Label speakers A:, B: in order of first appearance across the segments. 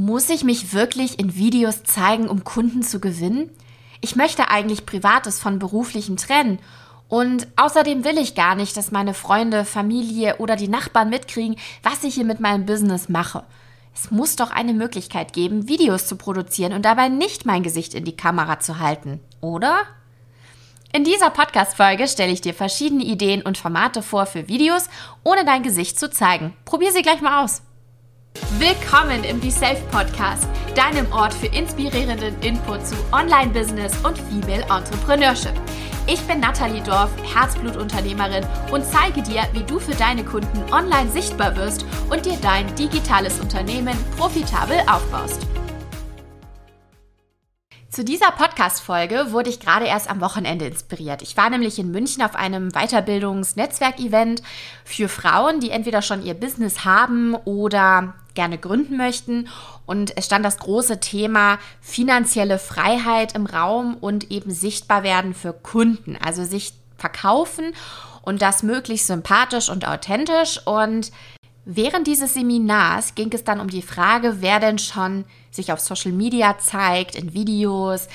A: Muss ich mich wirklich in Videos zeigen, um Kunden zu gewinnen? Ich möchte eigentlich Privates von beruflichem trennen. Und außerdem will ich gar nicht, dass meine Freunde, Familie oder die Nachbarn mitkriegen, was ich hier mit meinem Business mache. Es muss doch eine Möglichkeit geben, Videos zu produzieren und dabei nicht mein Gesicht in die Kamera zu halten, oder? In dieser Podcast-Folge stelle ich dir verschiedene Ideen und Formate vor für Videos, ohne dein Gesicht zu zeigen. Probier sie gleich mal aus. Willkommen im Be Safe Podcast, deinem Ort für inspirierenden Input zu Online-Business und Female Entrepreneurship. Ich bin Nathalie Dorf, Herzblutunternehmerin und zeige dir, wie du für deine Kunden online sichtbar wirst und dir dein digitales Unternehmen profitabel aufbaust. Zu dieser Podcast-Folge wurde ich gerade erst am Wochenende inspiriert. Ich war nämlich in München auf einem Weiterbildungs-Netzwerk-Event für Frauen, die entweder schon ihr Business haben oder gerne gründen möchten. Und es stand das große Thema finanzielle Freiheit im Raum und eben sichtbar werden für Kunden, also sich verkaufen und das möglichst sympathisch und authentisch. Und während dieses Seminars ging es dann um die Frage, wer denn schon sich auf Social Media zeigt, in Videos,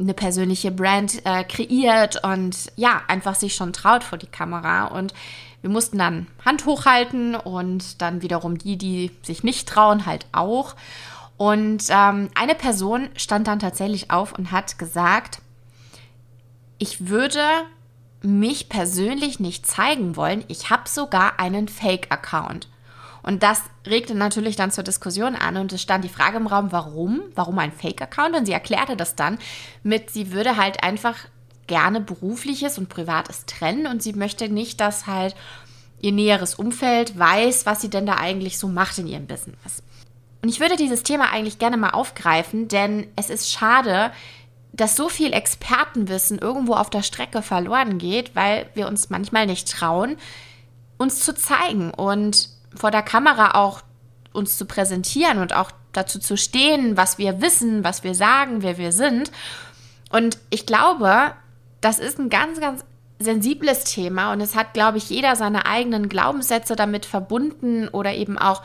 A: eine persönliche Brand äh, kreiert und ja, einfach sich schon traut vor die Kamera. Und wir mussten dann Hand hochhalten und dann wiederum die, die sich nicht trauen, halt auch. Und ähm, eine Person stand dann tatsächlich auf und hat gesagt, ich würde mich persönlich nicht zeigen wollen. Ich habe sogar einen Fake-Account. Und das regte natürlich dann zur Diskussion an und es stand die Frage im Raum, warum? Warum ein Fake-Account? Und sie erklärte das dann mit, sie würde halt einfach gerne berufliches und privates trennen und sie möchte nicht, dass halt ihr näheres Umfeld weiß, was sie denn da eigentlich so macht in ihrem Business. Und ich würde dieses Thema eigentlich gerne mal aufgreifen, denn es ist schade, dass so viel Expertenwissen irgendwo auf der Strecke verloren geht, weil wir uns manchmal nicht trauen, uns zu zeigen und vor der Kamera auch uns zu präsentieren und auch dazu zu stehen, was wir wissen, was wir sagen, wer wir sind. Und ich glaube, das ist ein ganz, ganz sensibles Thema und es hat, glaube ich, jeder seine eigenen Glaubenssätze damit verbunden oder eben auch,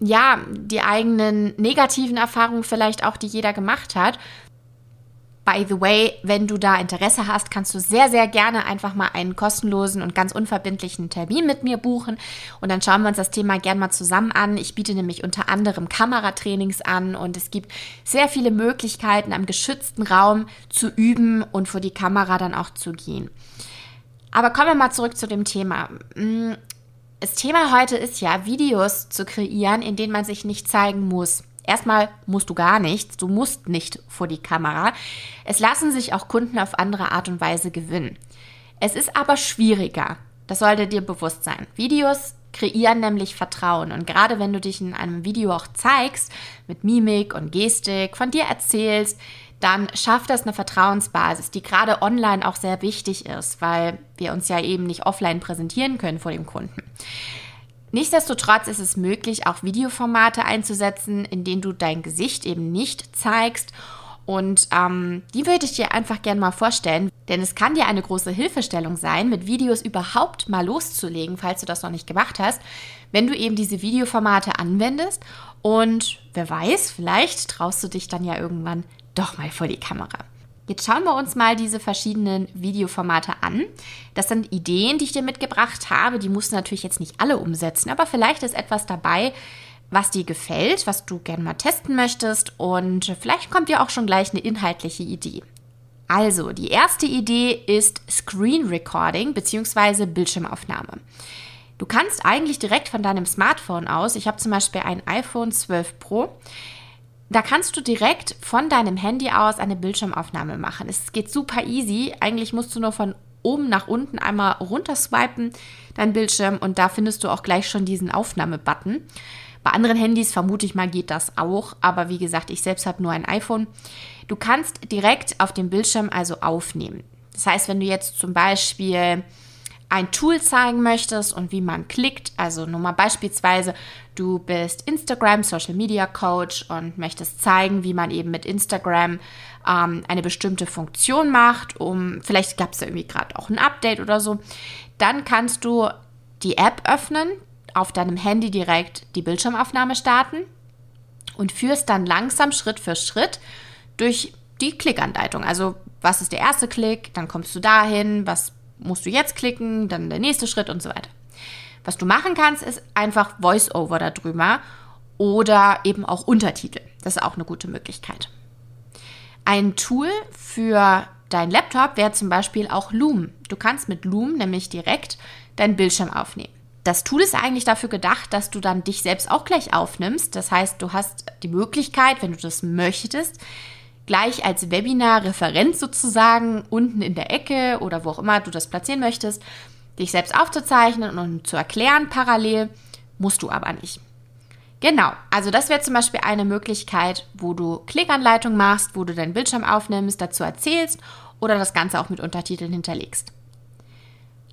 A: ja, die eigenen negativen Erfahrungen vielleicht auch, die jeder gemacht hat. By the way, wenn du da Interesse hast, kannst du sehr, sehr gerne einfach mal einen kostenlosen und ganz unverbindlichen Termin mit mir buchen. Und dann schauen wir uns das Thema gerne mal zusammen an. Ich biete nämlich unter anderem Kameratrainings an und es gibt sehr viele Möglichkeiten, am geschützten Raum zu üben und vor die Kamera dann auch zu gehen. Aber kommen wir mal zurück zu dem Thema. Mm, das Thema heute ist ja, Videos zu kreieren, in denen man sich nicht zeigen muss. Erstmal musst du gar nichts, du musst nicht vor die Kamera. Es lassen sich auch Kunden auf andere Art und Weise gewinnen. Es ist aber schwieriger. Das sollte dir bewusst sein. Videos kreieren nämlich Vertrauen. Und gerade wenn du dich in einem Video auch zeigst, mit Mimik und Gestik, von dir erzählst, dann schafft das eine Vertrauensbasis, die gerade online auch sehr wichtig ist, weil wir uns ja eben nicht offline präsentieren können vor dem Kunden. Nichtsdestotrotz ist es möglich, auch Videoformate einzusetzen, in denen du dein Gesicht eben nicht zeigst. Und ähm, die würde ich dir einfach gerne mal vorstellen, denn es kann dir eine große Hilfestellung sein, mit Videos überhaupt mal loszulegen, falls du das noch nicht gemacht hast, wenn du eben diese Videoformate anwendest. Und wer weiß, vielleicht traust du dich dann ja irgendwann doch mal vor die Kamera. Jetzt schauen wir uns mal diese verschiedenen Videoformate an. Das sind Ideen, die ich dir mitgebracht habe. Die musst du natürlich jetzt nicht alle umsetzen, aber vielleicht ist etwas dabei, was dir gefällt, was du gerne mal testen möchtest und vielleicht kommt dir auch schon gleich eine inhaltliche Idee. Also, die erste Idee ist Screen Recording bzw. Bildschirmaufnahme. Du kannst eigentlich direkt von deinem Smartphone aus, ich habe zum Beispiel ein iPhone 12 Pro, da kannst du direkt von deinem Handy aus eine Bildschirmaufnahme machen. Es geht super easy. Eigentlich musst du nur von oben nach unten einmal runter swipen, dein Bildschirm, und da findest du auch gleich schon diesen Aufnahme-Button. Bei anderen Handys vermute ich mal geht das auch, aber wie gesagt, ich selbst habe nur ein iPhone. Du kannst direkt auf dem Bildschirm also aufnehmen. Das heißt, wenn du jetzt zum Beispiel ein Tool zeigen möchtest und wie man klickt, also nur mal beispielsweise, du bist Instagram Social Media Coach und möchtest zeigen, wie man eben mit Instagram ähm, eine bestimmte Funktion macht, um vielleicht gab es ja irgendwie gerade auch ein Update oder so, dann kannst du die App öffnen, auf deinem Handy direkt die Bildschirmaufnahme starten und führst dann langsam Schritt für Schritt durch die Klickanleitung. Also was ist der erste Klick, dann kommst du dahin, was musst du jetzt klicken, dann der nächste Schritt und so weiter. Was du machen kannst, ist einfach Voice-Over darüber oder eben auch Untertitel. Das ist auch eine gute Möglichkeit. Ein Tool für dein Laptop wäre zum Beispiel auch Loom. Du kannst mit Loom nämlich direkt deinen Bildschirm aufnehmen. Das Tool ist eigentlich dafür gedacht, dass du dann dich selbst auch gleich aufnimmst. Das heißt, du hast die Möglichkeit, wenn du das möchtest, gleich als Webinar-Referenz sozusagen unten in der Ecke oder wo auch immer du das platzieren möchtest, dich selbst aufzuzeichnen und zu erklären parallel, musst du aber nicht. Genau, also das wäre zum Beispiel eine Möglichkeit, wo du Klickanleitung machst, wo du deinen Bildschirm aufnimmst, dazu erzählst oder das Ganze auch mit Untertiteln hinterlegst.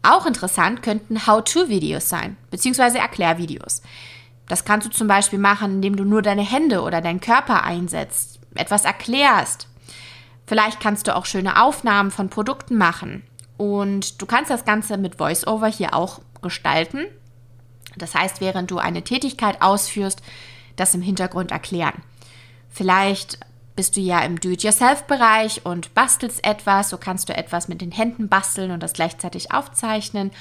A: Auch interessant könnten How-to-Videos sein, beziehungsweise Erklärvideos. Das kannst du zum Beispiel machen, indem du nur deine Hände oder deinen Körper einsetzt, etwas erklärst. Vielleicht kannst du auch schöne Aufnahmen von Produkten machen. Und du kannst das Ganze mit VoiceOver hier auch gestalten. Das heißt, während du eine Tätigkeit ausführst, das im Hintergrund erklären. Vielleicht bist du ja im Do-it-yourself-Bereich und bastelst etwas, so kannst du etwas mit den Händen basteln und das gleichzeitig aufzeichnen.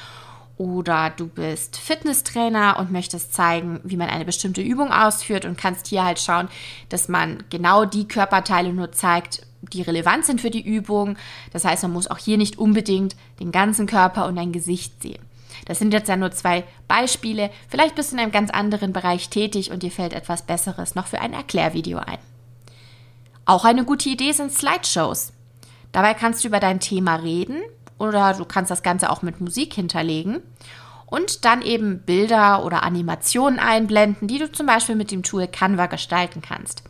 A: Oder du bist Fitnesstrainer und möchtest zeigen, wie man eine bestimmte Übung ausführt und kannst hier halt schauen, dass man genau die Körperteile nur zeigt, die relevant sind für die Übung. Das heißt, man muss auch hier nicht unbedingt den ganzen Körper und dein Gesicht sehen. Das sind jetzt ja nur zwei Beispiele. Vielleicht bist du in einem ganz anderen Bereich tätig und dir fällt etwas Besseres noch für ein Erklärvideo ein. Auch eine gute Idee sind Slideshows. Dabei kannst du über dein Thema reden oder du kannst das Ganze auch mit Musik hinterlegen und dann eben Bilder oder Animationen einblenden, die du zum Beispiel mit dem Tool Canva gestalten kannst.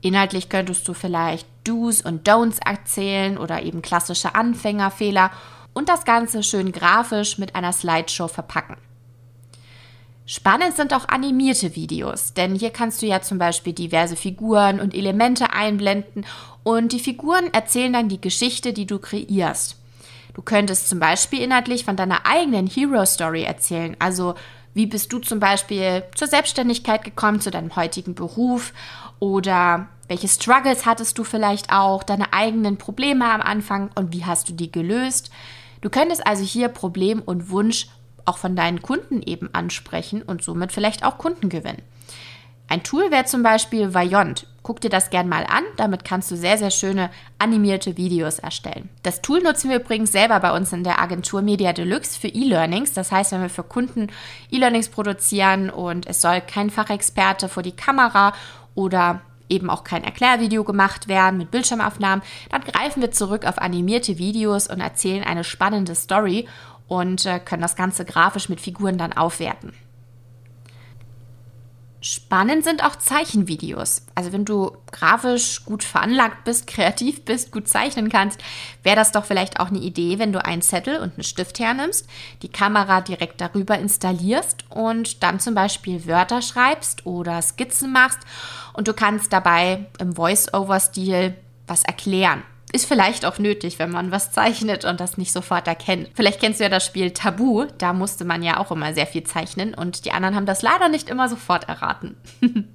A: Inhaltlich könntest du vielleicht Do's und Don'ts erzählen oder eben klassische Anfängerfehler und das Ganze schön grafisch mit einer Slideshow verpacken. Spannend sind auch animierte Videos, denn hier kannst du ja zum Beispiel diverse Figuren und Elemente einblenden und die Figuren erzählen dann die Geschichte, die du kreierst. Du könntest zum Beispiel inhaltlich von deiner eigenen Hero Story erzählen, also wie bist du zum Beispiel zur Selbstständigkeit gekommen, zu deinem heutigen Beruf oder welche Struggles hattest du vielleicht auch, deine eigenen Probleme am Anfang und wie hast du die gelöst? Du könntest also hier Problem und Wunsch auch von deinen Kunden eben ansprechen und somit vielleicht auch Kunden gewinnen. Ein Tool wäre zum Beispiel Vyont. Guck dir das gern mal an, damit kannst du sehr, sehr schöne animierte Videos erstellen. Das Tool nutzen wir übrigens selber bei uns in der Agentur Media Deluxe für E-Learnings. Das heißt, wenn wir für Kunden E-Learnings produzieren und es soll kein Fachexperte vor die Kamera oder eben auch kein Erklärvideo gemacht werden mit Bildschirmaufnahmen, dann greifen wir zurück auf animierte Videos und erzählen eine spannende Story und äh, können das Ganze grafisch mit Figuren dann aufwerten. Spannend sind auch Zeichenvideos. Also wenn du grafisch gut veranlagt bist, kreativ bist, gut zeichnen kannst, wäre das doch vielleicht auch eine Idee, wenn du einen Zettel und einen Stift hernimmst, die Kamera direkt darüber installierst und dann zum Beispiel Wörter schreibst oder Skizzen machst und du kannst dabei im Voice-Over-Stil was erklären. Ist vielleicht auch nötig, wenn man was zeichnet und das nicht sofort erkennt. Vielleicht kennst du ja das Spiel Tabu, da musste man ja auch immer sehr viel zeichnen und die anderen haben das leider nicht immer sofort erraten.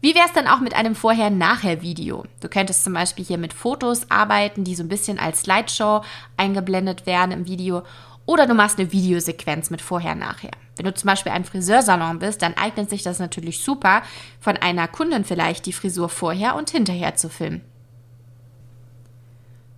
A: Wie wäre es dann auch mit einem Vorher-Nachher-Video? Du könntest zum Beispiel hier mit Fotos arbeiten, die so ein bisschen als Slideshow eingeblendet werden im Video. Oder du machst eine Videosequenz mit Vorher-Nachher. Wenn du zum Beispiel ein Friseursalon bist, dann eignet sich das natürlich super, von einer Kundin vielleicht die Frisur vorher und hinterher zu filmen.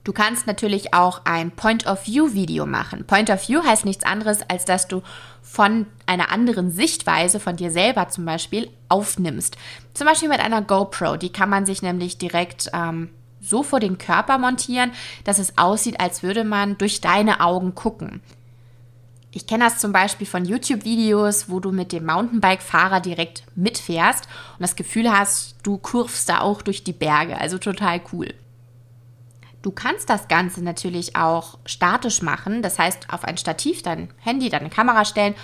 A: Du kannst natürlich auch ein Point-of-View-Video machen. Point-of-View heißt nichts anderes, als dass du von einer anderen Sichtweise, von dir selber zum Beispiel, aufnimmst. Zum Beispiel mit einer GoPro. Die kann man sich nämlich direkt ähm, so vor den Körper montieren, dass es aussieht, als würde man durch deine Augen gucken. Ich kenne das zum Beispiel von YouTube-Videos, wo du mit dem Mountainbike-Fahrer direkt mitfährst und das Gefühl hast, du kurvst da auch durch die Berge. Also total cool. Du kannst das Ganze natürlich auch statisch machen, das heißt auf ein Stativ dein Handy, deine Kamera stellen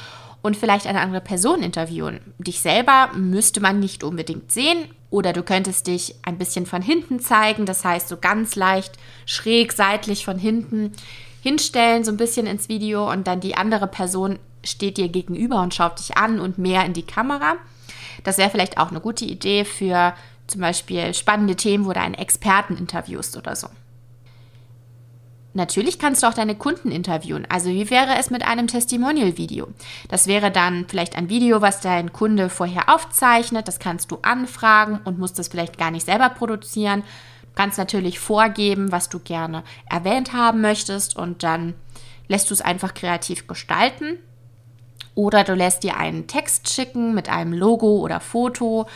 A: und vielleicht eine andere Person interviewen. Dich selber müsste man nicht unbedingt sehen oder du könntest dich ein bisschen von hinten zeigen, das heißt so ganz leicht schräg seitlich von hinten hinstellen, so ein bisschen ins Video und dann die andere Person steht dir gegenüber und schaut dich an und mehr in die Kamera. Das wäre vielleicht auch eine gute Idee für zum Beispiel spannende Themen, wo du einen Experten interviewst oder so. Natürlich kannst du auch deine Kunden interviewen. Also wie wäre es mit einem Testimonial-Video? Das wäre dann vielleicht ein Video, was dein Kunde vorher aufzeichnet. Das kannst du anfragen und musst es vielleicht gar nicht selber produzieren. Du kannst natürlich vorgeben, was du gerne erwähnt haben möchtest und dann lässt du es einfach kreativ gestalten. Oder du lässt dir einen Text schicken mit einem Logo oder Foto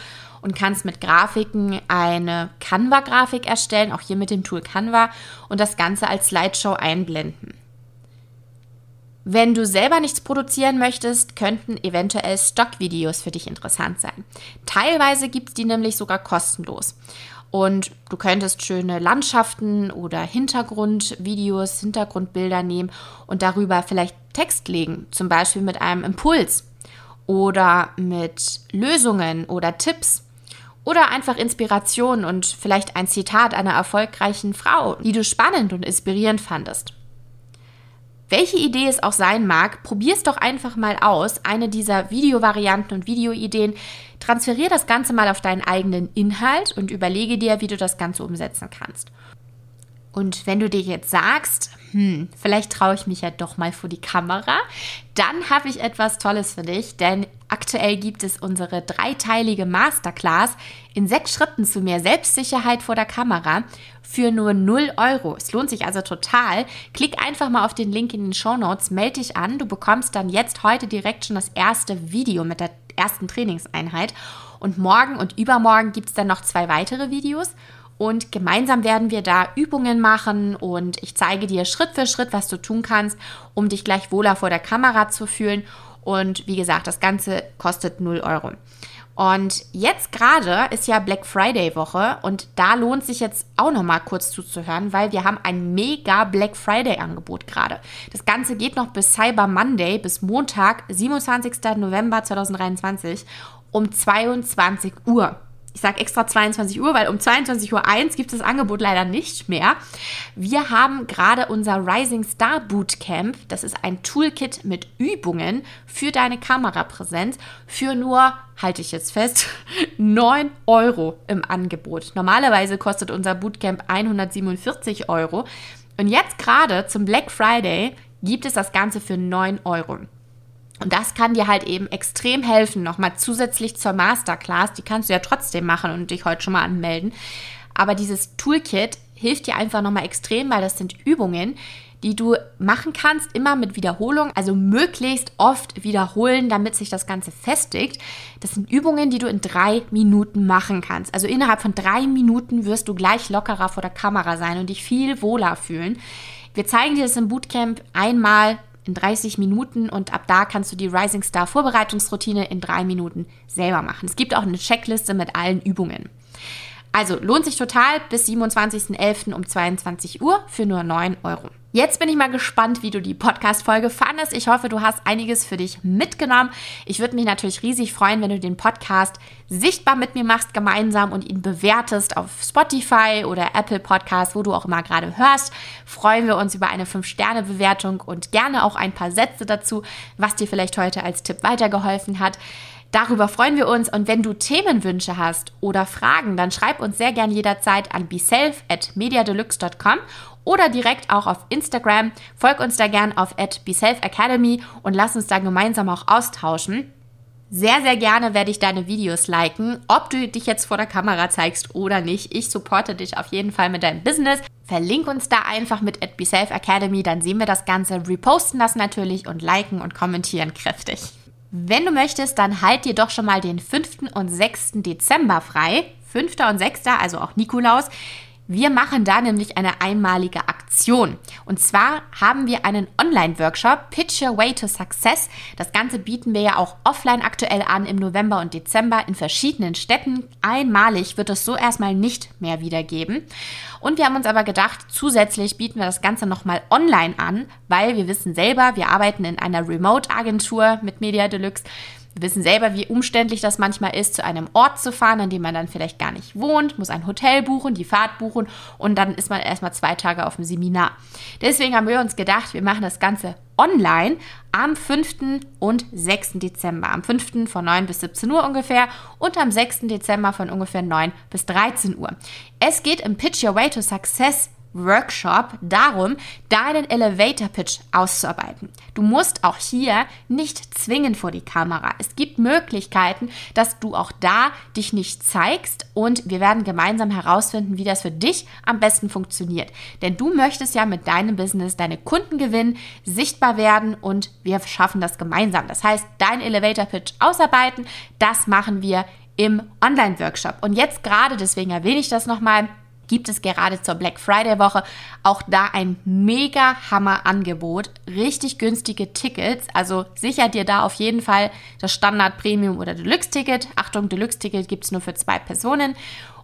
A: und kannst mit Grafiken eine Canva-Grafik erstellen, auch hier mit dem Tool Canva und das Ganze als Slideshow einblenden. Wenn du selber nichts produzieren möchtest, könnten eventuell Stockvideos für dich interessant sein. Teilweise gibt es die nämlich sogar kostenlos. Und du könntest schöne Landschaften oder Hintergrundvideos, Hintergrundbilder nehmen und darüber vielleicht Text legen, zum Beispiel mit einem Impuls oder mit Lösungen oder Tipps. Oder einfach Inspiration und vielleicht ein Zitat einer erfolgreichen Frau, die du spannend und inspirierend fandest. Welche Idee es auch sein mag, probier es doch einfach mal aus, eine dieser Videovarianten und Videoideen. Transferier das Ganze mal auf deinen eigenen Inhalt und überlege dir, wie du das Ganze umsetzen kannst. Und wenn du dir jetzt sagst, hm, vielleicht traue ich mich ja doch mal vor die Kamera, dann habe ich etwas Tolles für dich, denn aktuell gibt es unsere dreiteilige Masterclass in sechs Schritten zu mehr Selbstsicherheit vor der Kamera für nur 0 Euro. Es lohnt sich also total. Klick einfach mal auf den Link in den Show Notes, melde dich an. Du bekommst dann jetzt heute direkt schon das erste Video mit der ersten Trainingseinheit. Und morgen und übermorgen gibt es dann noch zwei weitere Videos. Und gemeinsam werden wir da Übungen machen und ich zeige dir Schritt für Schritt, was du tun kannst, um dich gleich wohler vor der Kamera zu fühlen. Und wie gesagt, das Ganze kostet 0 Euro. Und jetzt gerade ist ja Black Friday Woche und da lohnt sich jetzt auch noch mal kurz zuzuhören, weil wir haben ein mega Black Friday Angebot gerade. Das Ganze geht noch bis Cyber Monday, bis Montag, 27. November 2023 um 22 Uhr ich sage extra 22 Uhr, weil um 22.01 Uhr gibt es das Angebot leider nicht mehr. Wir haben gerade unser Rising Star Bootcamp. Das ist ein Toolkit mit Übungen für deine Kamerapräsenz für nur, halte ich jetzt fest, 9 Euro im Angebot. Normalerweise kostet unser Bootcamp 147 Euro. Und jetzt gerade zum Black Friday gibt es das Ganze für 9 Euro. Und das kann dir halt eben extrem helfen, nochmal zusätzlich zur Masterclass. Die kannst du ja trotzdem machen und dich heute schon mal anmelden. Aber dieses Toolkit hilft dir einfach nochmal extrem, weil das sind Übungen, die du machen kannst, immer mit Wiederholung, also möglichst oft wiederholen, damit sich das Ganze festigt. Das sind Übungen, die du in drei Minuten machen kannst. Also innerhalb von drei Minuten wirst du gleich lockerer vor der Kamera sein und dich viel wohler fühlen. Wir zeigen dir das im Bootcamp einmal in 30 Minuten und ab da kannst du die Rising Star Vorbereitungsroutine in drei Minuten selber machen. Es gibt auch eine Checkliste mit allen Übungen. Also lohnt sich total bis 27.11. um 22 Uhr für nur 9 Euro. Jetzt bin ich mal gespannt, wie du die Podcast-Folge fandest. Ich hoffe, du hast einiges für dich mitgenommen. Ich würde mich natürlich riesig freuen, wenn du den Podcast sichtbar mit mir machst, gemeinsam und ihn bewertest auf Spotify oder Apple Podcast, wo du auch immer gerade hörst. Freuen wir uns über eine 5-Sterne-Bewertung und gerne auch ein paar Sätze dazu, was dir vielleicht heute als Tipp weitergeholfen hat. Darüber freuen wir uns und wenn du Themenwünsche hast oder Fragen, dann schreib uns sehr gern jederzeit an beself at mediadeluxe.com oder direkt auch auf Instagram. Folg uns da gern auf at beselfacademy und lass uns da gemeinsam auch austauschen. Sehr, sehr gerne werde ich deine Videos liken, ob du dich jetzt vor der Kamera zeigst oder nicht. Ich supporte dich auf jeden Fall mit deinem Business. Verlink uns da einfach mit at BeSelfAcademy, dann sehen wir das Ganze, reposten das natürlich und liken und kommentieren kräftig. Wenn du möchtest, dann halt dir doch schon mal den 5. und 6. Dezember frei. 5. und 6., also auch Nikolaus. Wir machen da nämlich eine einmalige Aktion. Und zwar haben wir einen Online-Workshop, Pitch Your Way to Success. Das Ganze bieten wir ja auch offline aktuell an im November und Dezember in verschiedenen Städten. Einmalig wird es so erstmal nicht mehr wiedergeben. Und wir haben uns aber gedacht, zusätzlich bieten wir das Ganze nochmal online an, weil wir wissen selber, wir arbeiten in einer Remote-Agentur mit Media Deluxe. Wir wissen selber, wie umständlich das manchmal ist, zu einem Ort zu fahren, an dem man dann vielleicht gar nicht wohnt, muss ein Hotel buchen, die Fahrt buchen und dann ist man erstmal zwei Tage auf dem Seminar. Deswegen haben wir uns gedacht, wir machen das Ganze online am 5. und 6. Dezember. Am 5. von 9 bis 17 Uhr ungefähr und am 6. Dezember von ungefähr 9 bis 13 Uhr. Es geht im Pitch Your Way to Success Workshop darum, deinen Elevator Pitch auszuarbeiten. Du musst auch hier nicht zwingend vor die Kamera. Es gibt Möglichkeiten, dass du auch da dich nicht zeigst und wir werden gemeinsam herausfinden, wie das für dich am besten funktioniert. Denn du möchtest ja mit deinem Business deine Kunden gewinnen, sichtbar werden und wir schaffen das gemeinsam. Das heißt, dein Elevator Pitch ausarbeiten, das machen wir im Online-Workshop. Und jetzt gerade, deswegen erwähne ich das nochmal, gibt es gerade zur Black Friday Woche auch da ein mega Hammer Angebot, richtig günstige Tickets, also sicher dir da auf jeden Fall das Standard Premium oder Deluxe Ticket. Achtung, Deluxe Ticket gibt es nur für zwei Personen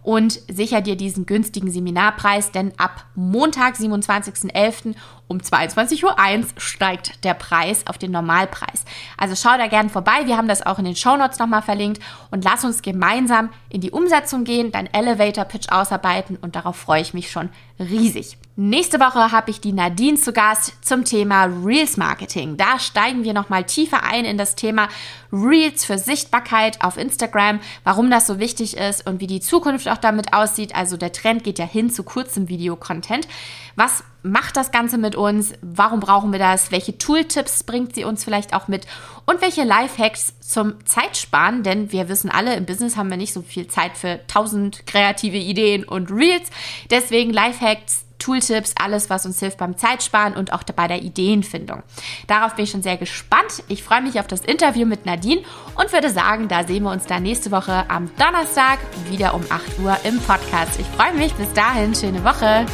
A: und sicher dir diesen günstigen Seminarpreis, denn ab Montag, 27.11. um 22.01 Uhr steigt der Preis auf den Normalpreis. Also schau da gerne vorbei. Wir haben das auch in den Shownotes nochmal verlinkt und lass uns gemeinsam in die Umsetzung gehen, dein Elevator Pitch ausarbeiten und darauf freue ich mich schon riesig. Nächste Woche habe ich die Nadine zu Gast zum Thema Reels Marketing. Da steigen wir nochmal tiefer ein in das Thema Reels für Sichtbarkeit auf Instagram, warum das so wichtig ist und wie die Zukunft auch damit aussieht. Also der Trend geht ja hin zu kurzem Videocontent. Was macht das Ganze mit uns? Warum brauchen wir das? Welche Tooltips bringt sie uns vielleicht auch mit? Und welche Lifehacks zum Zeitsparen? Denn wir wissen alle, im Business haben wir nicht so viel Zeit für tausend kreative Ideen und Reels. Deswegen Lifehacks Tooltips, alles, was uns hilft beim Zeitsparen und auch bei der Ideenfindung. Darauf bin ich schon sehr gespannt. Ich freue mich auf das Interview mit Nadine und würde sagen, da sehen wir uns dann nächste Woche am Donnerstag wieder um 8 Uhr im Podcast. Ich freue mich. Bis dahin, schöne Woche.